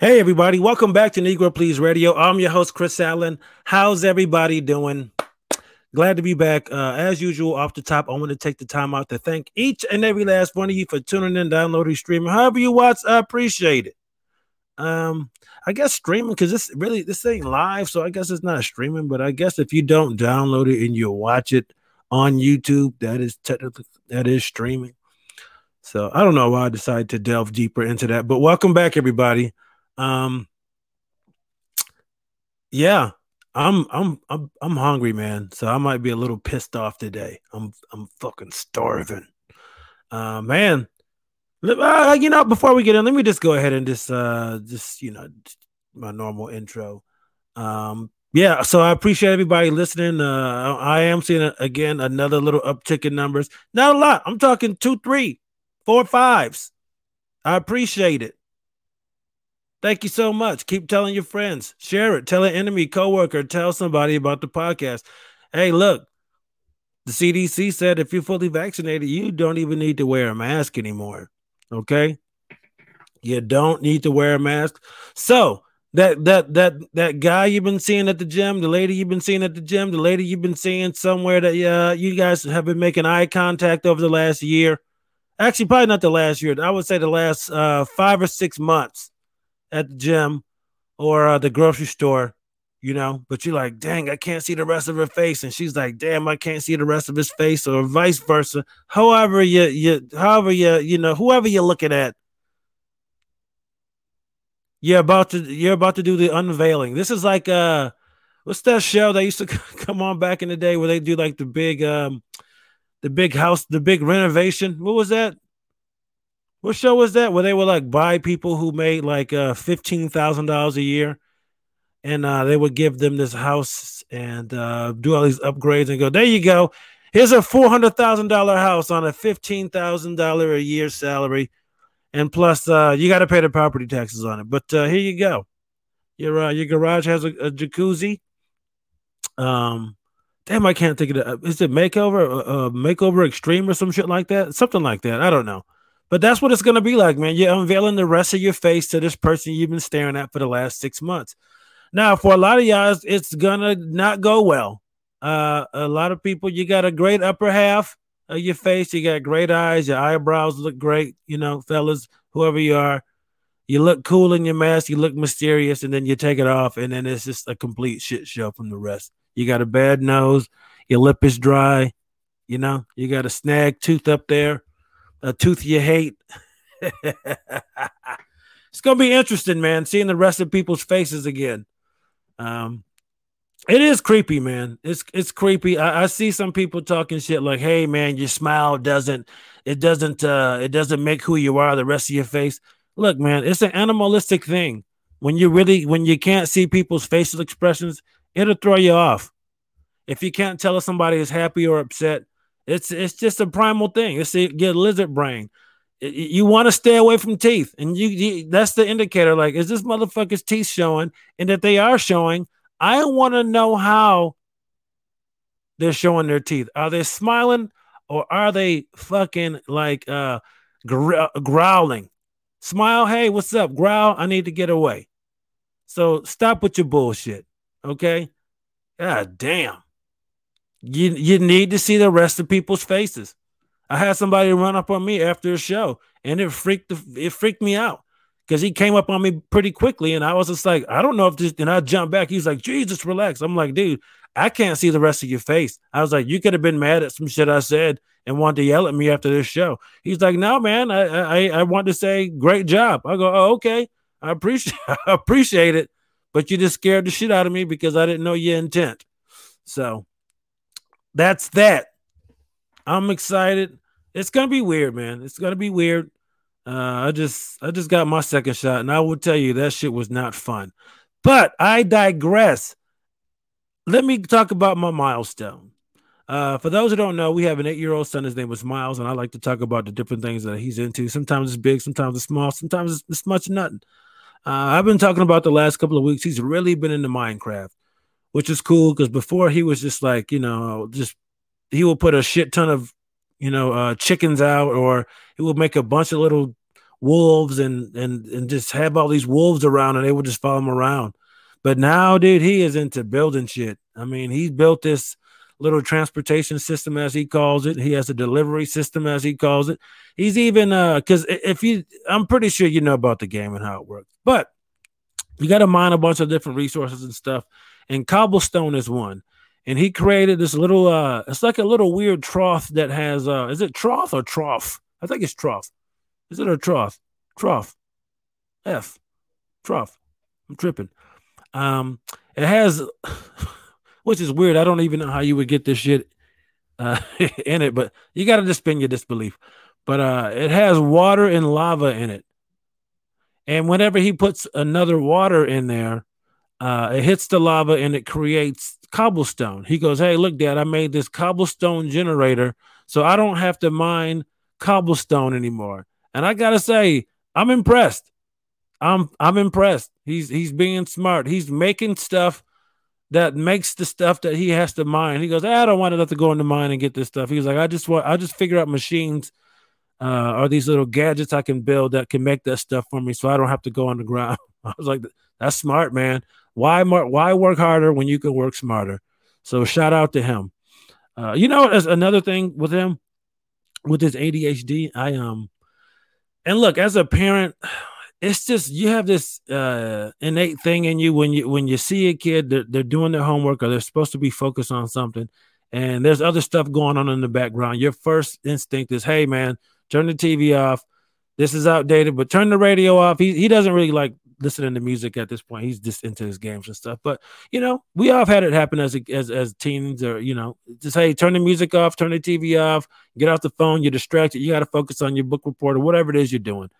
Hey, everybody. Welcome back to Negro Please Radio. I'm your host, Chris Alan. How's everybody doing? Glad to be back. Uh, as usual, off the top, I want to take the time out to thank each and every last one of you for tuning in, downloading, streaming. However you watch, I appreciate it. Um, I guess streaming because this really this ain't live, so I guess it's not streaming. But I guess if you don't download it and you watch it on YouTube, that is technically that is streaming. So I don't know why I decided to delve deeper into that. But welcome back, everybody. Um, yeah, I'm I'm I'm I'm hungry, man. So I might be a little pissed off today. I'm I'm fucking starving. Uh, man. Uh, you know, before we get in, let me just go ahead and just uh just you know my normal intro. Um, yeah, so I appreciate everybody listening. Uh, I am seeing again another little uptick in numbers. Not a lot. I'm talking two, three, four, fives. I appreciate it. Thank you so much. Keep telling your friends, share it, tell an enemy, coworker, tell somebody about the podcast. Hey, look, the CDC said if you're fully vaccinated, you don't even need to wear a mask anymore. Okay, you don't need to wear a mask. So that that that that guy you've been seeing at the gym, the lady you've been seeing at the gym, the lady you've been seeing somewhere that uh, you guys have been making eye contact over the last year. Actually, probably not the last year. I would say the last uh, five or six months at the gym or uh, the grocery store, you know, but you're like, dang, I can't see the rest of her face. And she's like, damn, I can't see the rest of his face, or vice versa. However, you you however you you know, whoever you're looking at, you're about to you're about to do the unveiling. This is like uh what's that show that used to come on back in the day where they do like the big um the big house, the big renovation. What was that? What show was that? Where they would like buy people who made like uh fifteen thousand dollars a year, and uh they would give them this house and uh do all these upgrades and go, there you go. Here's a four hundred thousand dollar house on a fifteen thousand dollar a year salary, and plus uh you got to pay the property taxes on it. But uh here you go. Your uh, your garage has a, a jacuzzi. Um, damn, I can't think of it. Is it makeover, uh, makeover extreme or some shit like that? Something like that. I don't know. But that's what it's going to be like, man. You're unveiling the rest of your face to this person you've been staring at for the last six months. Now, for a lot of y'all, it's gonna not go well. Uh, a lot of people, you got a great upper half of your face. You got great eyes. Your eyebrows look great. You know, fellas, whoever you are, you look cool in your mask. You look mysterious, and then you take it off, and then it's just a complete shit show from the rest. You got a bad nose. Your lip is dry. You know, you got a snag tooth up there a tooth you hate. it's gonna be interesting, man, seeing the rest of people's faces again. Um, it is creepy, man. It's it's creepy. I, I, see some people talking shit like, "Hey, man, your smile doesn't it doesn't uh it doesn't make who you are. The rest of your face." Look, man, it's an animalistic thing. When you really when you can't see people's facial expressions, it'll throw you off. If you can't tell if somebody is happy or upset, it's it's just a primal thing. It's a, get lizard brain. It, you want to stay away from teeth, and you, you that's the indicator. Like, is this motherfucker's teeth showing? And if they are showing, I want to know how they're showing their teeth. Are they smiling or are they fucking like uh gr- growling? Smile, hey, what's up? Growl, I need to get away. So stop with your bullshit, okay? God damn. You you need to see the rest of people's faces. I had somebody run up on me after a show, and it freaked the, it freaked me out because he came up on me pretty quickly, and I was just like, I don't know if this. And I jumped back. He's like, Jesus, relax. I'm like, dude, I can't see the rest of your face. I was like, you could have been mad at some shit I said and wanted to yell at me after this show. He's like, no, man, I I, I want to say great job. I go, oh, okay, I appreciate I appreciate it, but you just scared the shit out of me because I didn't know your intent. So that's that. I'm excited. It's gonna be weird, man. It's gonna be weird. Uh, I just I just got my second shot, and I will tell you that shit was not fun. But I digress. Let me talk about my milestone. Uh, for those who don't know, we have an eight-year-old son. His name was Miles, and I like to talk about the different things that he's into. Sometimes it's big, sometimes it's small, sometimes it's, it's much nothing. Uh, I've been talking about the last couple of weeks. He's really been into Minecraft which is cool because before he was just like, you know, just he would put a shit ton of, you know, uh, chickens out or he would make a bunch of little wolves and and and just have all these wolves around and they would just follow him around. But now, dude, he is into building shit. I mean, he's built this little transportation system as he calls it. He has a delivery system as he calls it. He's even uh because if you I'm pretty sure you know about the game and how it works, but you got to mine a bunch of different resources and stuff. And cobblestone is one. And he created this little uh it's like a little weird trough that has uh is it trough or trough? I think it's trough. Is it a trough? Trough. F. Trough. I'm tripping. Um it has which is weird. I don't even know how you would get this shit uh, in it, but you got to suspend your disbelief. But uh, it has water and lava in it. And whenever he puts another water in there, uh, it hits the lava and it creates cobblestone. He goes, Hey, look, Dad, I made this cobblestone generator so I don't have to mine cobblestone anymore. And I gotta say, I'm impressed. I'm I'm impressed. He's he's being smart. He's making stuff that makes the stuff that he has to mine. He goes, I don't want to have to go in the mine and get this stuff. He's like, I just want, I just figure out machines uh, or these little gadgets I can build that can make that stuff for me, so I don't have to go on the ground. I was like, that's smart, man. Why, why work harder when you can work smarter? So shout out to him. Uh, you know, as another thing with him, with his ADHD, I um, and look, as a parent, it's just you have this uh, innate thing in you when you when you see a kid they're, they're doing their homework or they're supposed to be focused on something and there's other stuff going on in the background your first instinct is hey man turn the tv off this is outdated but turn the radio off he, he doesn't really like listening to music at this point he's just into his games and stuff but you know we all have had it happen as as as teens or you know just hey turn the music off turn the tv off get off the phone you're distracted you got to focus on your book report or whatever it is you're doing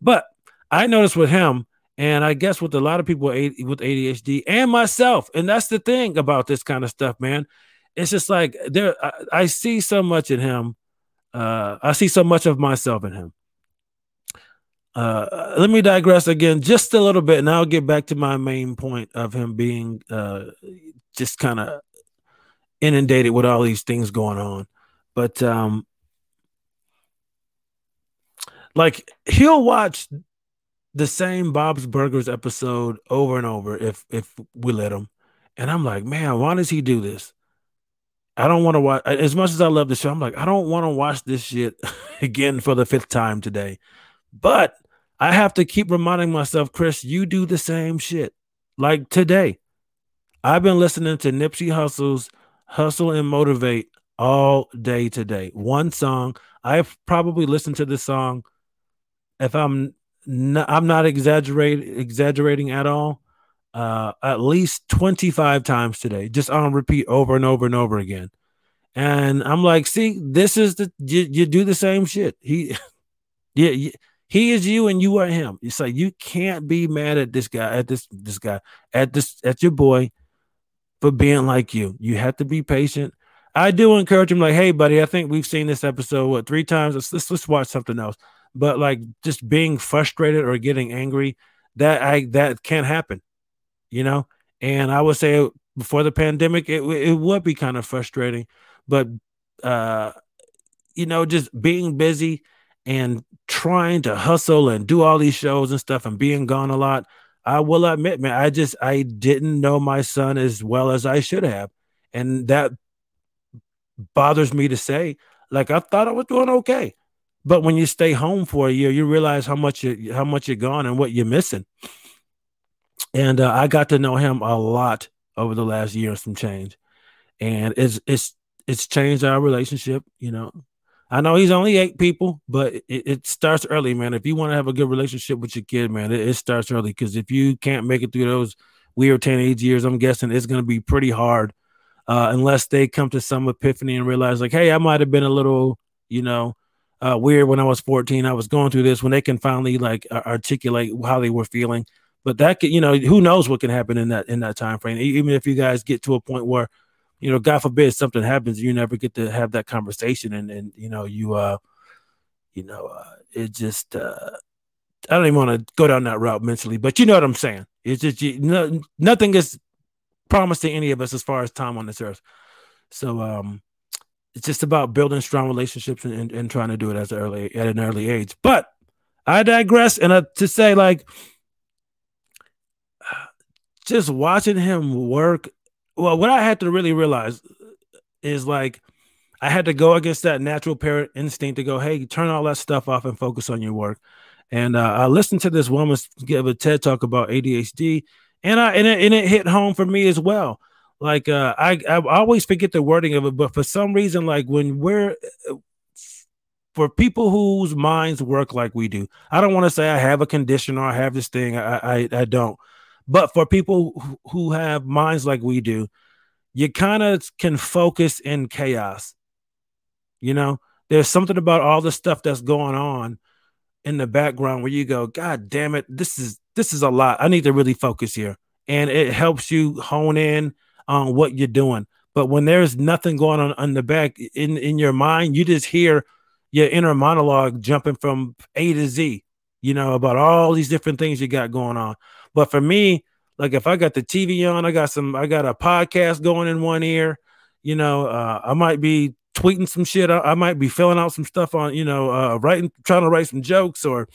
but I noticed with him, and I guess with a lot of people with ADHD and myself, and that's the thing about this kind of stuff, man. It's just like there, I, I see so much in him. Uh, I see so much of myself in him. Uh, let me digress again just a little bit, and I'll get back to my main point of him being uh, just kind of inundated with all these things going on. But um, like he'll watch the same Bob's Burgers episode over and over if if we let him. And I'm like, man, why does he do this? I don't want to watch as much as I love the show. I'm like, I don't want to watch this shit again for the fifth time today. But I have to keep reminding myself, Chris, you do the same shit. Like today, I've been listening to Nipsey Hussle's Hussle and Motivate all day today. One song. I've probably listened to this song if I'm no, I'm not exaggerating exaggerating at all. Uh, at least 25 times today, just on repeat over and over and over again. And I'm like, see, this is the you, you do the same shit. He, yeah, he is you and you are him. It's like you can't be mad at this guy, at this this guy, at this at your boy for being like you. You have to be patient. I do encourage him, like, hey, buddy, I think we've seen this episode what three times. Let's let's, let's watch something else but like just being frustrated or getting angry that i that can't happen you know and i would say before the pandemic it, it would be kind of frustrating but uh you know just being busy and trying to hustle and do all these shows and stuff and being gone a lot i will admit man i just i didn't know my son as well as i should have and that bothers me to say like i thought i was doing okay but when you stay home for a year, you realize how much you how much you're gone and what you're missing. And uh, I got to know him a lot over the last year some change, and it's it's it's changed our relationship. You know, I know he's only eight people, but it, it starts early, man. If you want to have a good relationship with your kid, man, it, it starts early because if you can't make it through those weird teenage years, I'm guessing it's going to be pretty hard uh, unless they come to some epiphany and realize, like, hey, I might have been a little, you know, uh, weird when I was 14. I was going through this when they can finally like articulate how they were feeling. But that could, you know, who knows what can happen in that in that time frame. Even if you guys get to a point where, you know, God forbid something happens, you never get to have that conversation, and and you know you uh, you know, uh, it just uh, I don't even want to go down that route mentally, but you know what I'm saying. It's just you, no, nothing is promised to any of us as far as time on this earth. So um, it's just about building strong relationships and, and, and trying to do it as early at an early age. But I digress. And uh, to say, like, just watching him work. Well, what I had to really realize is like, I had to go against that natural parent instinct to go, hey, turn all that stuff off and focus on your work. And uh, I listened to this woman give a TED talk about ADHD, and I and it, and it hit home for me as well. Like uh, I I always forget the wording of it, but for some reason, like when we're for people whose minds work like we do, I don't want to say I have a condition or I have this thing. I I, I don't. But for people who have minds like we do, you kind of can focus in chaos. You know, there's something about all the stuff that's going on in the background where you go, God damn it, this is this is a lot. I need to really focus here. And it helps you hone in on what you're doing. But when there's nothing going on in the back in, in your mind, you just hear your inner monologue jumping from A to Z, you know, about all these different things you got going on. But for me, like if I got the TV on, I got some, I got a podcast going in one ear, you know, uh, I might be tweeting some shit. I, I, might be filling out some stuff on, you know, uh, writing, trying to write some jokes or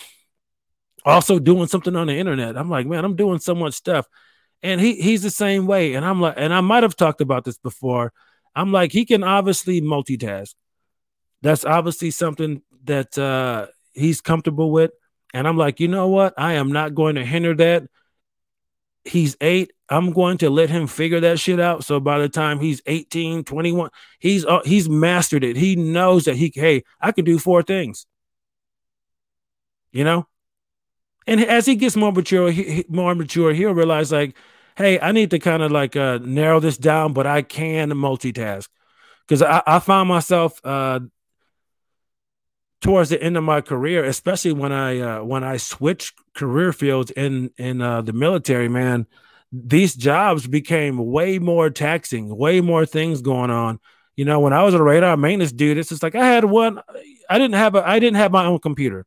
also doing something on the internet. I'm like, man, I'm doing so much stuff. And he he's the same way. And I'm like, and I might have talked about this before. I'm like, he can obviously multitask. That's obviously something that uh, he's comfortable with. And I'm like, you know what? I am not going to hinder that. He's eight. I'm going to let him figure that shit out. So by the time he's 18, 21, he's uh, he's mastered it. He knows that he hey, I can do four things. You know? And as he gets more mature, he, more mature, he'll realize like, hey, I need to kind of like uh, narrow this down, but I can multitask. Cuz I, I found myself uh, towards the end of my career, especially when I uh, when I switched career fields in in uh, the military, man, these jobs became way more taxing, way more things going on. You know, when I was a radar maintenance dude, it's just like I had one. I didn't have a. I didn't have my own computer.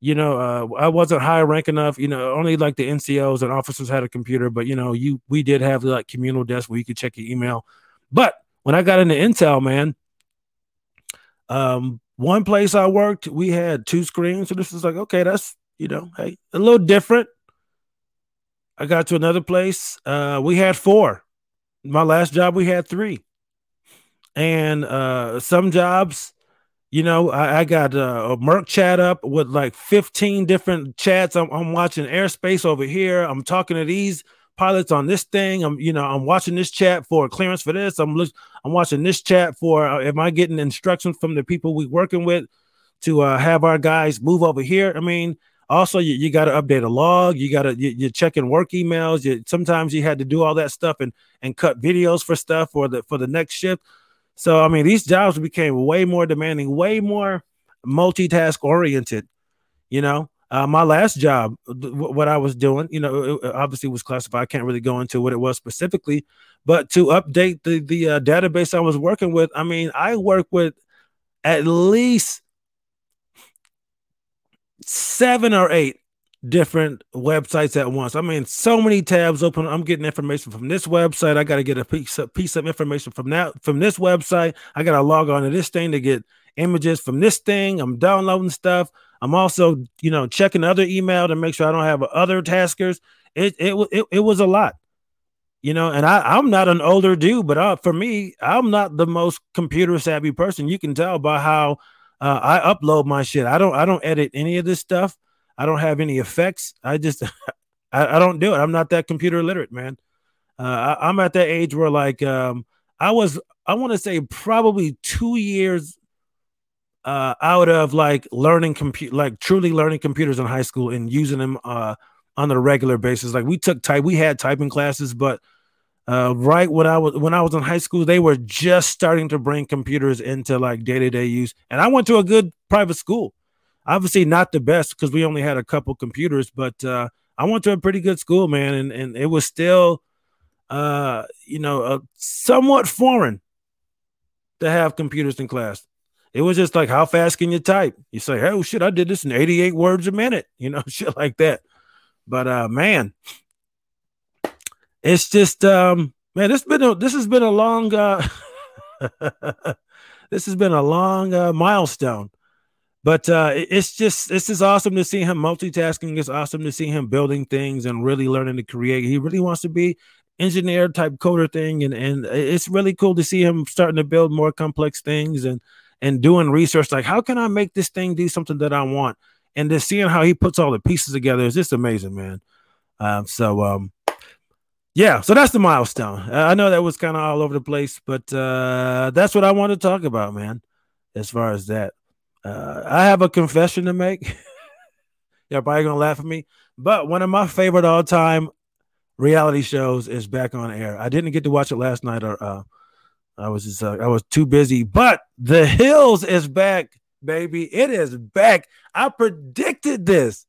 You know, uh, I wasn't high rank enough. You know, only like the NCOs and officers had a computer, but you know, you we did have like communal desk where you could check your email. But when I got into Intel, man, um, one place I worked, we had two screens. So this was like, okay, that's you know, hey, a little different. I got to another place. Uh, we had four. My last job, we had three. And uh, some jobs, you know, I, I got uh, a mIRC chat up with like 15 different chats. I'm, I'm watching airspace over here. I'm talking to these pilots on this thing. I'm, you know, I'm watching this chat for clearance for this. I'm, I'm watching this chat for, uh, am I getting instructions from the people we working with to uh, have our guys move over here? I mean, also, you, you got to update a log. You got to you, are checking work emails. You, sometimes you had to do all that stuff and and cut videos for stuff for the for the next shift. So I mean, these jobs became way more demanding, way more multitask oriented. You know, uh, my last job, what I was doing, you know, it obviously was classified. I can't really go into what it was specifically, but to update the the uh, database I was working with, I mean, I work with at least seven or eight different websites at once. I mean, so many tabs open. I'm getting information from this website. I got to get a piece of piece of information from that from this website. I got to log on to this thing to get images from this thing. I'm downloading stuff. I'm also, you know, checking other email to make sure I don't have other taskers. It it it, it was a lot, you know. And I I'm not an older dude, but uh, for me, I'm not the most computer savvy person. You can tell by how uh, I upload my shit. I don't I don't edit any of this stuff. I don't have any effects. I just I, I don't do it. I'm not that computer literate, man. Uh, I, am at that age where like um, I was I want to say probably two years uh, out of like learning compute like truly learning computers in high school and using them uh, on a regular basis. Like we took type, we had typing classes, but uh, right when I was when I was in high school, they were just starting to bring computers into like day to day use. And I went to a good private school, obviously not the best because we only had a couple computers, but uh, I went to a pretty good school, man, and and it was still, uh, you know, somewhat foreign to have computers in class. It was just like, how fast can you type? You say, oh shit, I did this in 88 words a minute, you know, shit like that. But uh, man, it's just um man, this been a, this has been a long uh this has been a long uh, milestone. but uh, it's just it's just awesome to see him multitasking. It's awesome to see him building things and really learning to create. He really wants to be engineer type coder thing, and and it's really cool to see him starting to build more complex things and and doing research like how can I make this thing do something that I want, and just seeing how he puts all the pieces together is just amazing, man. Um, so um, yeah, so that's the milestone. I know that was kind of all over the place, but uh, that's what I want to talk about, man. As far as that, uh, I have a confession to make. You're probably gonna laugh at me, but one of my favorite all time reality shows is back on air. I didn't get to watch it last night, or uh, I was just uh, I was too busy. But The Hills is back, baby. It is back. I predicted this.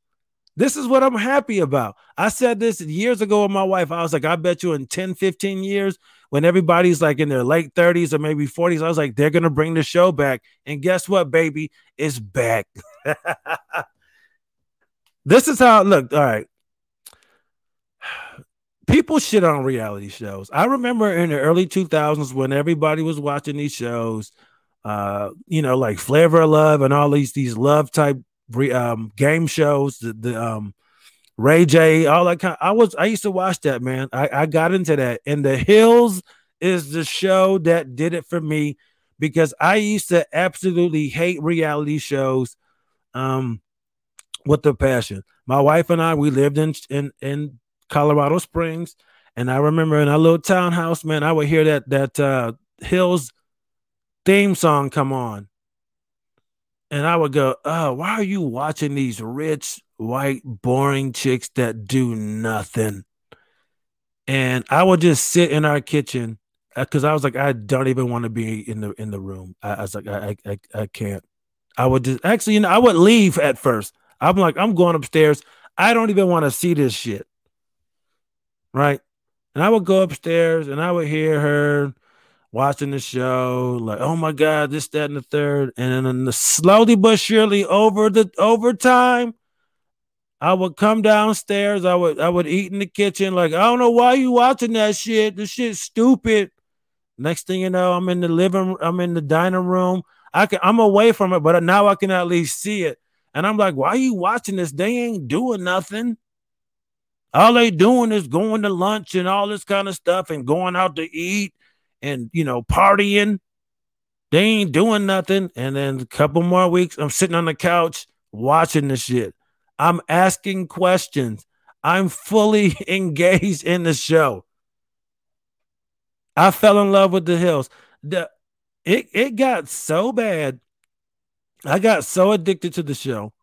This is what I'm happy about. I said this years ago with my wife. I was like, I bet you in 10, 15 years, when everybody's like in their late 30s or maybe 40s, I was like, they're to bring the show back. And guess what, baby? It's back. this is how it looked. All right. People shit on reality shows. I remember in the early 2000s when everybody was watching these shows, uh, you know, like Flavor of Love and all these these love type um, game shows, the, the um, Ray J, all that kind. I was I used to watch that man. I, I got into that, and The Hills is the show that did it for me because I used to absolutely hate reality shows, um, with the passion. My wife and I we lived in in in Colorado Springs, and I remember in our little townhouse, man, I would hear that that uh, Hills theme song come on and I would go, "Oh, why are you watching these rich, white, boring chicks that do nothing?" And I would just sit in our kitchen because uh, I was like, I don't even want to be in the in the room. I, I was like, I, I I can't. I would just actually, you know, I would leave at first. I'm like, I'm going upstairs. I don't even want to see this shit. Right. And I would go upstairs and I would hear her watching the show, like, oh my God, this, that, and the third. And then the slowly but surely over the over time, I would come downstairs. I would I would eat in the kitchen. Like, I don't know why you watching that shit. This shit's stupid. Next thing you know, I'm in the living I'm in the dining room. I can I'm away from it, but now I can at least see it. And I'm like, why are you watching this? They ain't doing nothing. All they doing is going to lunch and all this kind of stuff and going out to eat and you know partying. They ain't doing nothing. And then a couple more weeks, I'm sitting on the couch watching the shit. I'm asking questions. I'm fully engaged in the show. I fell in love with the hills. The it it got so bad. I got so addicted to the show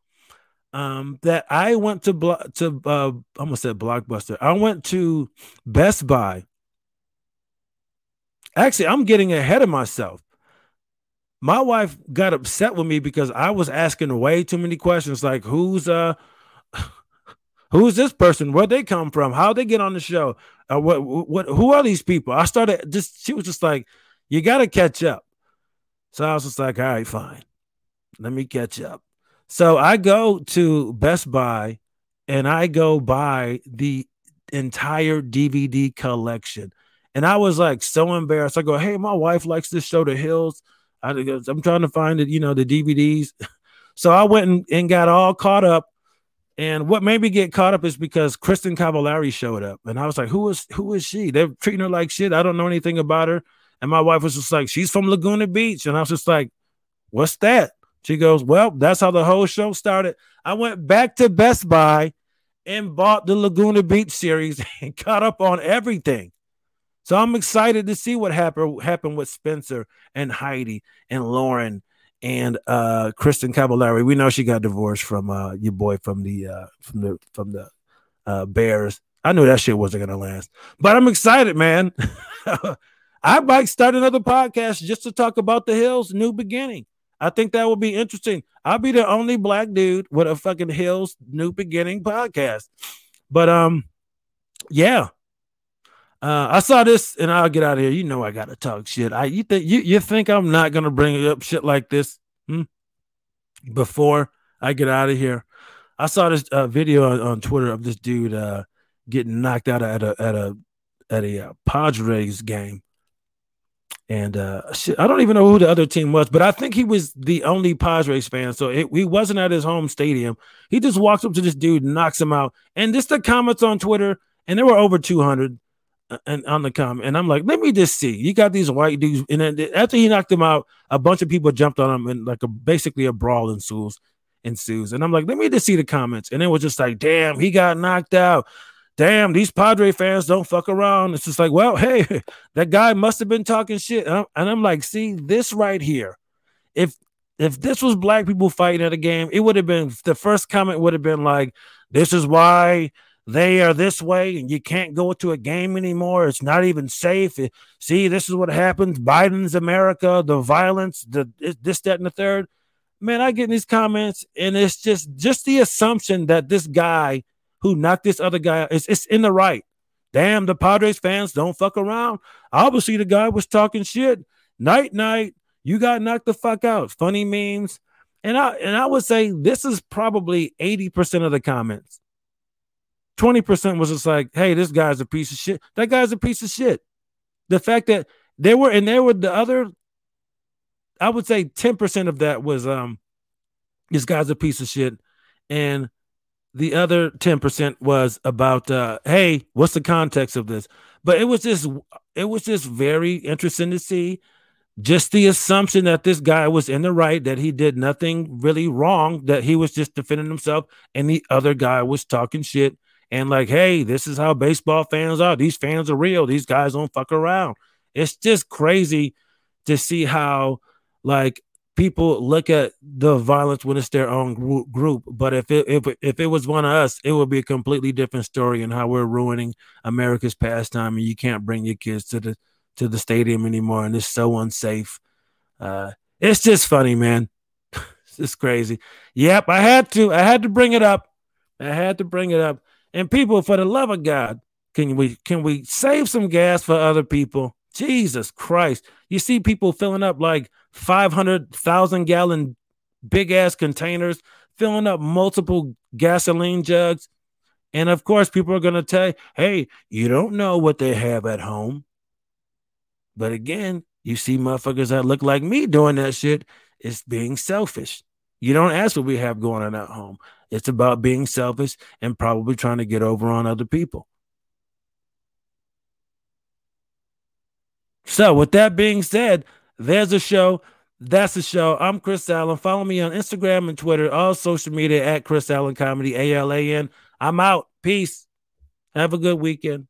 um, that I went to blo- to uh, I almost said Blockbuster. I went to Best Buy Actually, I'm getting ahead of myself. My wife got upset with me because I was asking way too many questions like who's uh who's this person? Where'd they come from? How'd they get on the show? Uh, what what who are these people? I started just she was just like, you gotta catch up. So I was just like, all right, fine. Let me catch up. So I go to Best Buy and I go buy the entire DVD collection. And I was like so embarrassed. I go, hey, my wife likes this show, The Hills. I, am uh, trying to find it, you know, the DVDs. so I went and, and got all caught up. And what made me get caught up is because Kristin Cavallari showed up. And I was like, who is who is she? They're treating her like shit. I don't know anything about her. And my wife was just like, she's from Laguna Beach. And I was just like, what's that? She goes, well, that's how the whole show started. I went back to Best Buy and bought the Laguna Beach series and caught up on everything. So I'm excited to see what happened happened with Spencer and Heidi and Lauren and uh Kristin Cavallari. We know she got divorced from uh your boy from the uh from the from the uh Bears. I knew that shit wasn't gonna last, but I'm excited, man. I might start another podcast just to talk about the Hills New Beginning. I think that would be interesting. I'll be the only black dude with a fucking Hills New Beginning podcast. But um, yeah, uh, I saw this and I'll get out of here. You know I gotta talk shit. I you think you, you think I'm not gonna bring up shit like this hmm? before I get out of here. I saw this uh, video on, on, Twitter of this dude uh, getting knocked out at a at a at a uh, Padres game, And uh, I don't even know who the other team was, but I think he was the only Padres fan. So it, he wasn't at his home stadium. He just walks up to this dude, knocks him out, and just the comments on Twitter, and there were over 200 uh, and on the comment, and I'm like, let me just see. You got these white dudes, and then after he knocked him out, a bunch of people jumped on him, and like a basically a brawl ensues. Ensues, and I'm like, let me just see the comments, and it was just like, damn, he got knocked out damn, these Padre fans don't fuck around. It's just like, well, hey, that guy must have been talking shit. And I'm, and I'm, like, see, this right here, if if this was black people fighting at a game, it would have been the first comment would have been like, this is why they are this way and you can't go to a game anymore. It's not even safe. It, see, this is what happens. Biden's America, the violence, the this, that, and the third. Man, I get in these comments, and it's just just the assumption that this guy – who knocked this other guy out. It's, it's in the right. Damn, the Padres fans don't fuck around. Obviously, the guy was talking shit. Night, night. You got knocked the fuck out. Funny memes. And I and I would say this is probably 80% of the comments. 20% was just like, hey, this guy's a piece of shit. That guy's a piece of shit. The fact that there were and there were the other, I would say 10% of that was um this guy's a piece of shit. And the other 10% was about uh, hey what's the context of this? But it was just it was just very interesting to see just the assumption that this guy was in the right that he did nothing really wrong that he was just defending himself and the other guy was talking shit and like hey this is how baseball fans are. These fans are real. These guys don't fuck around. It's just crazy to see how like people look at the violence when it's their own group. But if it if if it was one of us, it would be a completely different story and how we're ruining America's pastime, and you can't bring your kids to the to the stadium anymore, and it's so unsafe. Uh, it's just funny, man. it's just crazy. Yep, I had to. I had to bring it up. I had to bring it up. And people, for the love of God, can we can we save some gas for other people? Jesus Christ. You see people filling up like 500,000 gallon big ass containers, filling up multiple gasoline jugs. And of course, people are going to tell you, hey, you don't know what they have at home. But again, you see motherfuckers that look like me doing that shit. It's being selfish. You don't ask what we have going on at home. It's about being selfish and probably trying to get over on other people. So, with that being said, there's a show. That's the show. I'm Chris Alan. Follow me on Instagram and Twitter, all social media at Chris Alan Comedy, A L A N. I'm out. Peace. Have a good weekend.